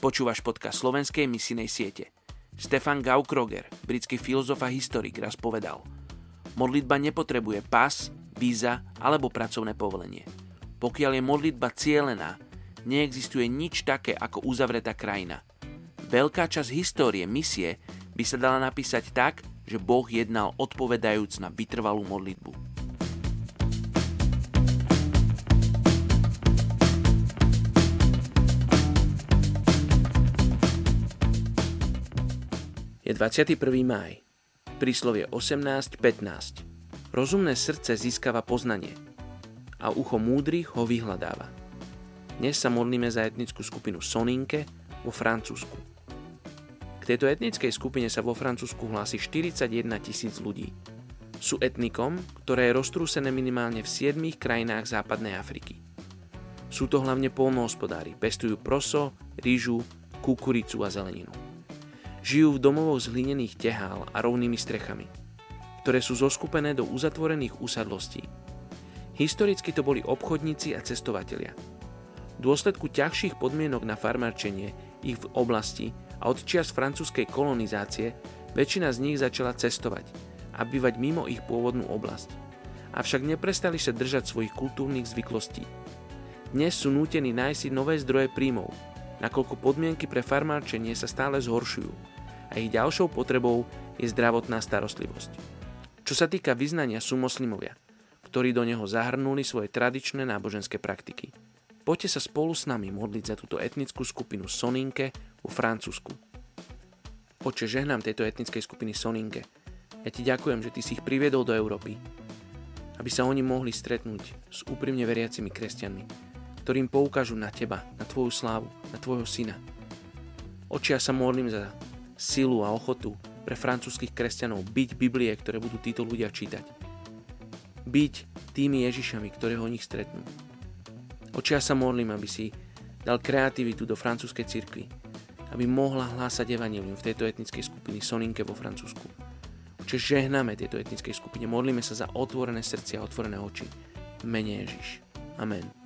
Počúvaš podcast slovenskej misijnej siete. Stefan Gaukroger, britský filozof a historik, raz povedal Modlitba nepotrebuje pas, víza alebo pracovné povolenie. Pokiaľ je modlitba cielená, neexistuje nič také ako uzavretá krajina. Veľká časť histórie misie by sa dala napísať tak, že Boh jednal odpovedajúc na vytrvalú modlitbu. Je 21. máj. Príslovie 18.15. Rozumné srdce získava poznanie a ucho múdrych ho vyhľadáva. Dnes sa modlíme za etnickú skupinu Soninke vo Francúzsku. K tejto etnickej skupine sa vo Francúzsku hlási 41 tisíc ľudí. Sú etnikom, ktoré je roztrúsené minimálne v 7 krajinách západnej Afriky. Sú to hlavne polnohospodári, pestujú proso, rýžu, kukuricu a zeleninu. Žijú v domovoch z hlinených tehál a rovnými strechami, ktoré sú zoskupené do uzatvorených usadlostí. Historicky to boli obchodníci a cestovatelia. V dôsledku ťažších podmienok na farmárčenie ich v oblasti a od čias francúzskej kolonizácie väčšina z nich začala cestovať a bývať mimo ich pôvodnú oblasť. Avšak neprestali sa držať svojich kultúrnych zvyklostí. Dnes sú nútení nájsť nové zdroje príjmov, nakoľko podmienky pre farmárčenie sa stále zhoršujú a ich ďalšou potrebou je zdravotná starostlivosť. Čo sa týka vyznania sú moslimovia, ktorí do neho zahrnuli svoje tradičné náboženské praktiky. Poďte sa spolu s nami modliť za túto etnickú skupinu Soninke vo Francúzsku. Oče, žehnám tejto etnickej skupiny Soninke. Ja ti ďakujem, že ty si ich priviedol do Európy, aby sa oni mohli stretnúť s úprimne veriacimi kresťanmi, ktorým poukážu na teba, na tvoju slávu, na tvojho syna. Oči, sa modlím za silu a ochotu pre francúzskych kresťanov byť Biblie, ktoré budú títo ľudia čítať. Byť tými Ježišami, ktoré ho nich stretnú. Oči, sa modlím, aby si dal kreativitu do francúzskej cirkvi, aby mohla hlásať evanílium v tejto etnickej skupiny Soninke vo Francúzsku. Oče, žehnáme tejto etnickej skupine, modlíme sa za otvorené srdcia a otvorené oči. Mene Ježiš. Amen.